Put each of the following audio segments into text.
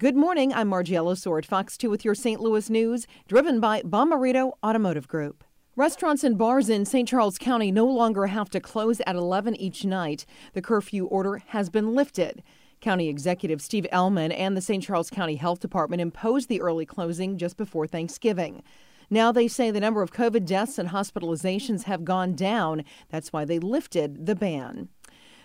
Good morning. I'm Margiela Sword, Fox 2 with your St. Louis news, driven by Bomarito Automotive Group. Restaurants and bars in St. Charles County no longer have to close at 11 each night. The curfew order has been lifted. County Executive Steve Ehlmann and the St. Charles County Health Department imposed the early closing just before Thanksgiving. Now they say the number of COVID deaths and hospitalizations have gone down. That's why they lifted the ban.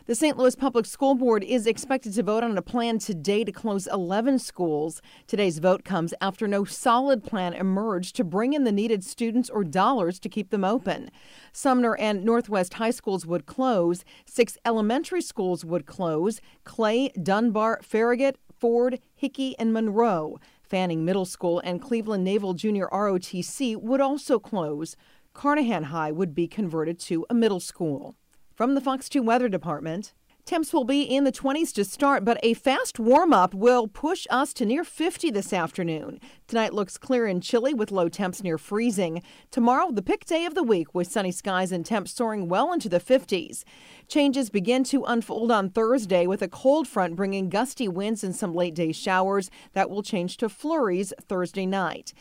The St. Louis Public School Board is expected to vote on a plan today to close 11 schools. Today's vote comes after no solid plan emerged to bring in the needed students or dollars to keep them open. Sumner and Northwest high schools would close, six elementary schools would close Clay, Dunbar, Farragut, Ford, Hickey, and Monroe. Fanning Middle School and Cleveland Naval Junior ROTC would also close. Carnahan High would be converted to a middle school. From the Fox 2 Weather Department, Temps will be in the 20s to start, but a fast warm up will push us to near 50 this afternoon. Tonight looks clear and chilly with low temps near freezing. Tomorrow, the pick day of the week with sunny skies and temps soaring well into the 50s. Changes begin to unfold on Thursday with a cold front bringing gusty winds and some late day showers that will change to flurries Thursday night.